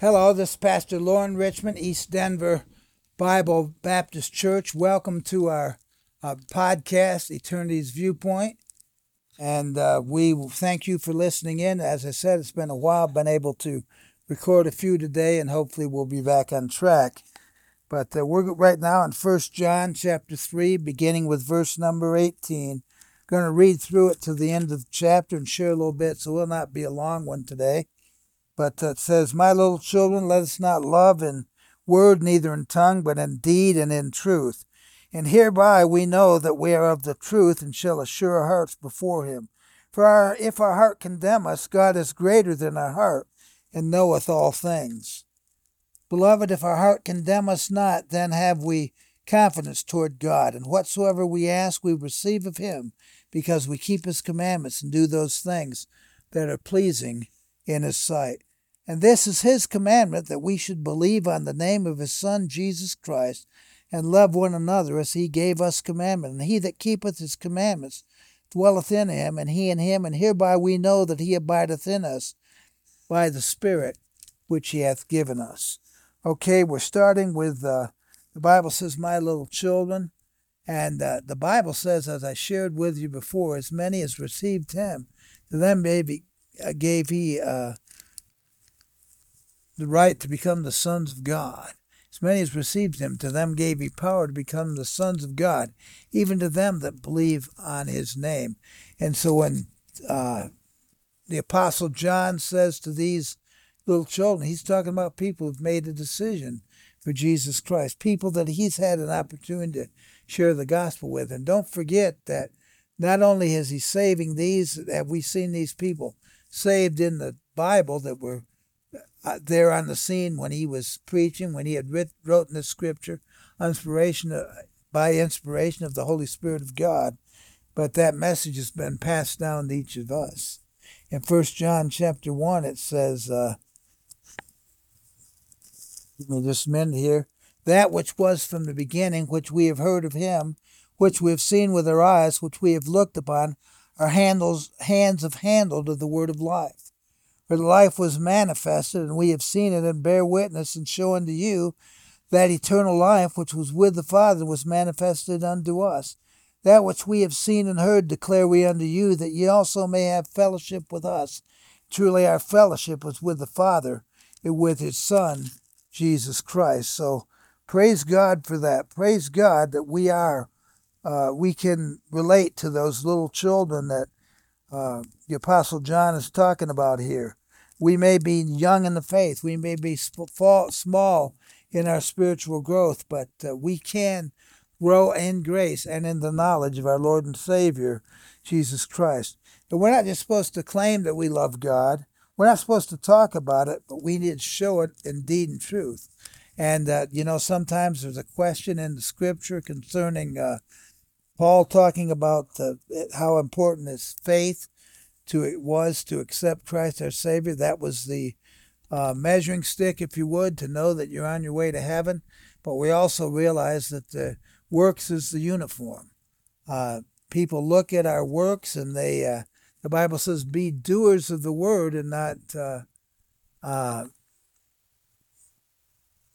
Hello, this is Pastor Loren Richmond, East Denver Bible Baptist Church. Welcome to our uh, podcast, Eternity's Viewpoint. And uh, we thank you for listening in. As I said, it's been a while, been able to record a few today, and hopefully we'll be back on track. But uh, we're right now in First John chapter 3, beginning with verse number 18. Going to read through it to the end of the chapter and share a little bit, so it will not be a long one today. But it says, My little children, let us not love in word, neither in tongue, but in deed and in truth. And hereby we know that we are of the truth and shall assure our hearts before him. For our, if our heart condemn us, God is greater than our heart and knoweth all things. Beloved, if our heart condemn us not, then have we confidence toward God, and whatsoever we ask we receive of him, because we keep his commandments and do those things that are pleasing in his sight. And this is his commandment that we should believe on the name of his Son Jesus Christ, and love one another as he gave us commandment. And he that keepeth his commandments dwelleth in him, and he in him, and hereby we know that he abideth in us by the Spirit which he hath given us. Okay, we're starting with uh, the Bible says, My little children. And uh, the Bible says, as I shared with you before, as many as received him, to them uh, gave he uh, the right to become the sons of God. As many as received him, to them gave he power to become the sons of God, even to them that believe on his name. And so when uh, the Apostle John says to these little children. He's talking about people who've made a decision for Jesus Christ, people that he's had an opportunity to share the gospel with. And don't forget that not only is he saving these, have we seen these people saved in the Bible that were uh, there on the scene when he was preaching, when he had writ, wrote in the scripture, inspiration uh, by inspiration of the Holy Spirit of God, but that message has been passed down to each of us. In First John chapter one, it says, uh, Give me just a minute here. That which was from the beginning, which we have heard of him, which we have seen with our eyes, which we have looked upon, our handles, hands have handled of the word of life. For the life was manifested, and we have seen it, and bear witness, and show unto you that eternal life which was with the Father was manifested unto us. That which we have seen and heard declare we unto you, that ye also may have fellowship with us. Truly our fellowship was with the Father and with his Son, Jesus Christ. So praise God for that. Praise God that we are, uh, we can relate to those little children that uh, the Apostle John is talking about here. We may be young in the faith, we may be small in our spiritual growth, but uh, we can grow in grace and in the knowledge of our Lord and Savior, Jesus Christ. But we're not just supposed to claim that we love God. We're not supposed to talk about it, but we need to show it in deed and truth. And, uh, you know, sometimes there's a question in the scripture concerning uh, Paul talking about uh, how important his faith to it was to accept Christ our Savior. That was the uh, measuring stick, if you would, to know that you're on your way to heaven. But we also realize that the works is the uniform. Uh, people look at our works and they uh, the Bible says, "Be doers of the word and not uh, uh,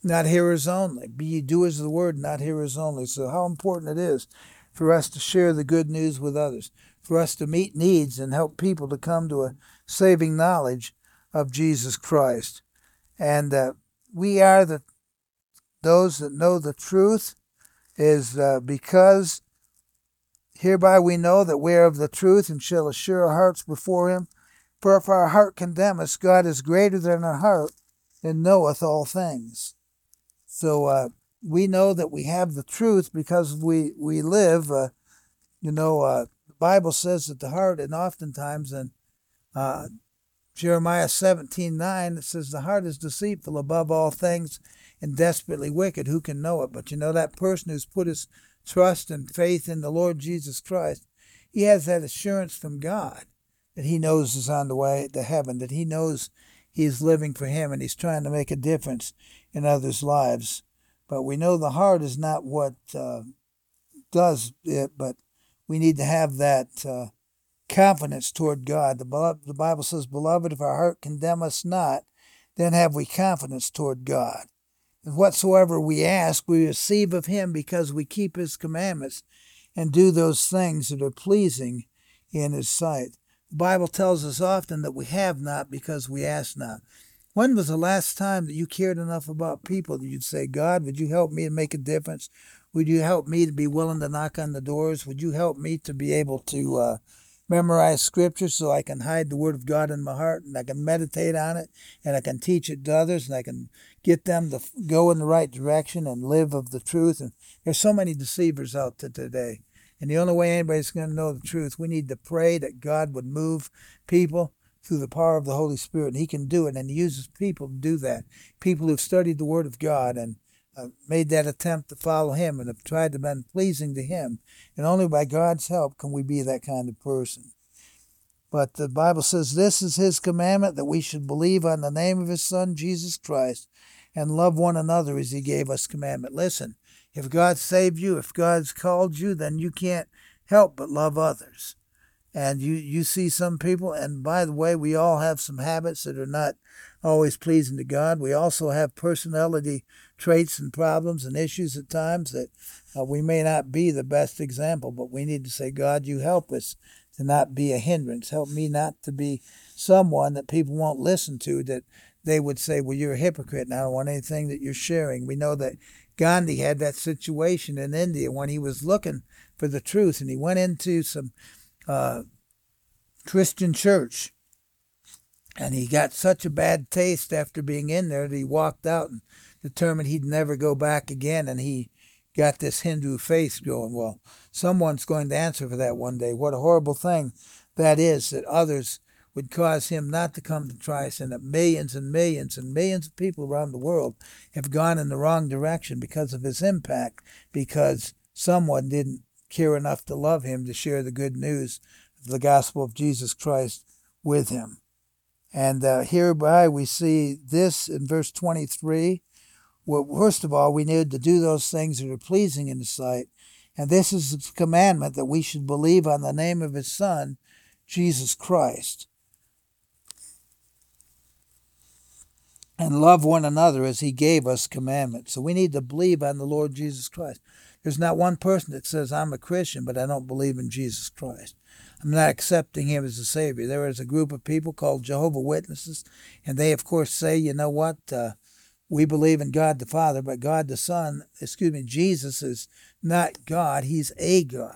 not hearers only. Be doers of the word, not hearers only." So, how important it is for us to share the good news with others, for us to meet needs and help people to come to a saving knowledge of Jesus Christ, and uh, we are the those that know the truth is uh, because Hereby we know that we are of the truth and shall assure our hearts before him. For if our heart condemn us, God is greater than our heart and knoweth all things. So uh, we know that we have the truth because we, we live, uh, you know, uh, the Bible says that the heart, and oftentimes in uh, Jeremiah 17 9, it says, The heart is deceitful above all things and desperately wicked. Who can know it? But you know, that person who's put his trust and faith in the Lord Jesus Christ, he has that assurance from God that he knows is on the way to heaven, that he knows he's living for him and he's trying to make a difference in others' lives. But we know the heart is not what uh, does it, but we need to have that uh, confidence toward God. The, the Bible says, Beloved, if our heart condemn us not, then have we confidence toward God. And whatsoever we ask, we receive of him because we keep his commandments and do those things that are pleasing in his sight. The Bible tells us often that we have not because we ask not. When was the last time that you cared enough about people that you'd say, God, would you help me to make a difference? Would you help me to be willing to knock on the doors? Would you help me to be able to uh, memorize scripture so I can hide the word of God in my heart and I can meditate on it and I can teach it to others and I can get them to go in the right direction and live of the truth. And there's so many deceivers out there today. And the only way anybody's going to know the truth, we need to pray that God would move people through the power of the Holy Spirit. And He can do it. And He uses people to do that. People who've studied the Word of God and uh, made that attempt to follow Him and have tried to be pleasing to Him. And only by God's help can we be that kind of person. But the Bible says this is His commandment that we should believe on the name of His Son, Jesus Christ, and love one another as He gave us commandment. Listen, if God saved you, if God's called you, then you can't help but love others. And you, you see some people, and by the way, we all have some habits that are not always pleasing to God. We also have personality traits and problems and issues at times that uh, we may not be the best example, but we need to say, God, you help us to not be a hindrance. Help me not to be someone that people won't listen to, that they would say, well, you're a hypocrite and I don't want anything that you're sharing. We know that Gandhi had that situation in India when he was looking for the truth, and he went into some uh, Christian church, and he got such a bad taste after being in there that he walked out and determined he'd never go back again, and he got this Hindu faith going. Well, someone's going to answer for that one day. What a horrible thing that is that others would cause him not to come to Christ, and that millions and millions and millions of people around the world have gone in the wrong direction because of his impact, because someone didn't care enough to love him to share the good news of the gospel of Jesus Christ with him. And uh, hereby we see this in verse 23. Well, first of all, we need to do those things that are pleasing in the sight. And this is the commandment that we should believe on the name of his Son, Jesus Christ. and love one another as he gave us commandments. So we need to believe on the Lord Jesus Christ. There's not one person that says, I'm a Christian, but I don't believe in Jesus Christ. I'm not accepting him as a Savior. There is a group of people called Jehovah Witnesses, and they, of course, say, you know what? Uh, we believe in God the Father, but God the Son, excuse me, Jesus is not God, he's a God.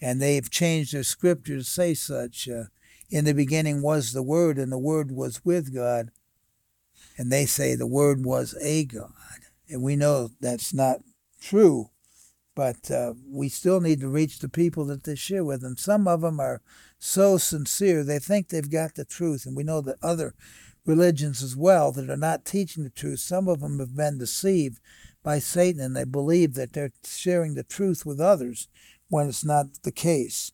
And they've changed their scripture to say such. Uh, in the beginning was the Word, and the Word was with God and they say the Word was a God. And we know that's not true, but uh, we still need to reach the people that they share with. And some of them are so sincere, they think they've got the truth. And we know that other religions as well that are not teaching the truth, some of them have been deceived by Satan and they believe that they're sharing the truth with others when it's not the case.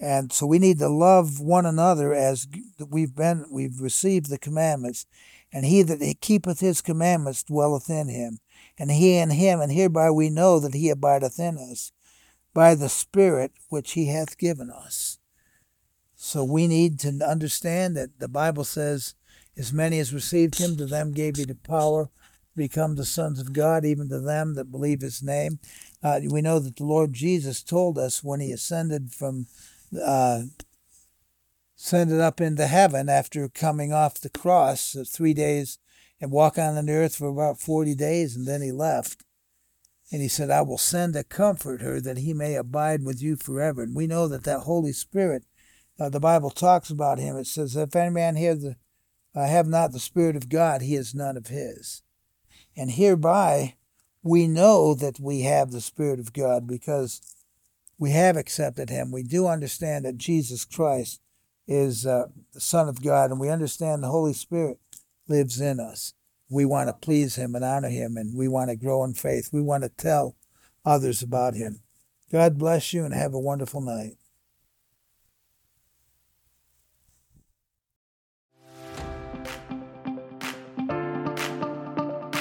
And so we need to love one another as we've been we've received the commandments and he that keepeth his commandments dwelleth in him, and he in him, and hereby we know that he abideth in us, by the Spirit which he hath given us. So we need to understand that the Bible says, As many as received him, to them gave he the power to become the sons of God, even to them that believe his name. Uh, we know that the Lord Jesus told us when he ascended from uh, send it up into heaven after coming off the cross uh, three days and walk on the earth for about 40 days, and then he left. And he said, I will send a comforter that he may abide with you forever. And we know that that Holy Spirit, uh, the Bible talks about him. It says, If any man here the, uh, have not the Spirit of God, he is none of his. And hereby we know that we have the Spirit of God because we have accepted him. We do understand that Jesus Christ is uh, the Son of God, and we understand the Holy Spirit lives in us. We want to please Him and honor Him, and we want to grow in faith. We want to tell others about Him. God bless you and have a wonderful night.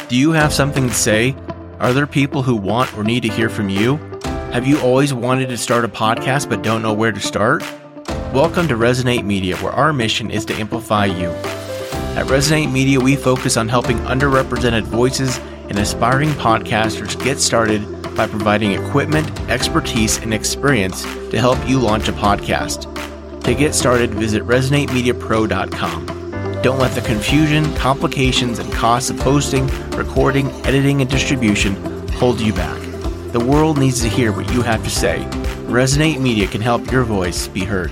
Do you have something to say? Are there people who want or need to hear from you? Have you always wanted to start a podcast but don't know where to start? Welcome to Resonate Media, where our mission is to amplify you. At Resonate Media, we focus on helping underrepresented voices and aspiring podcasters get started by providing equipment, expertise, and experience to help you launch a podcast. To get started, visit ResonateMediaPro.com. Don't let the confusion, complications, and costs of hosting, recording, editing, and distribution hold you back. The world needs to hear what you have to say. Resonate Media can help your voice be heard.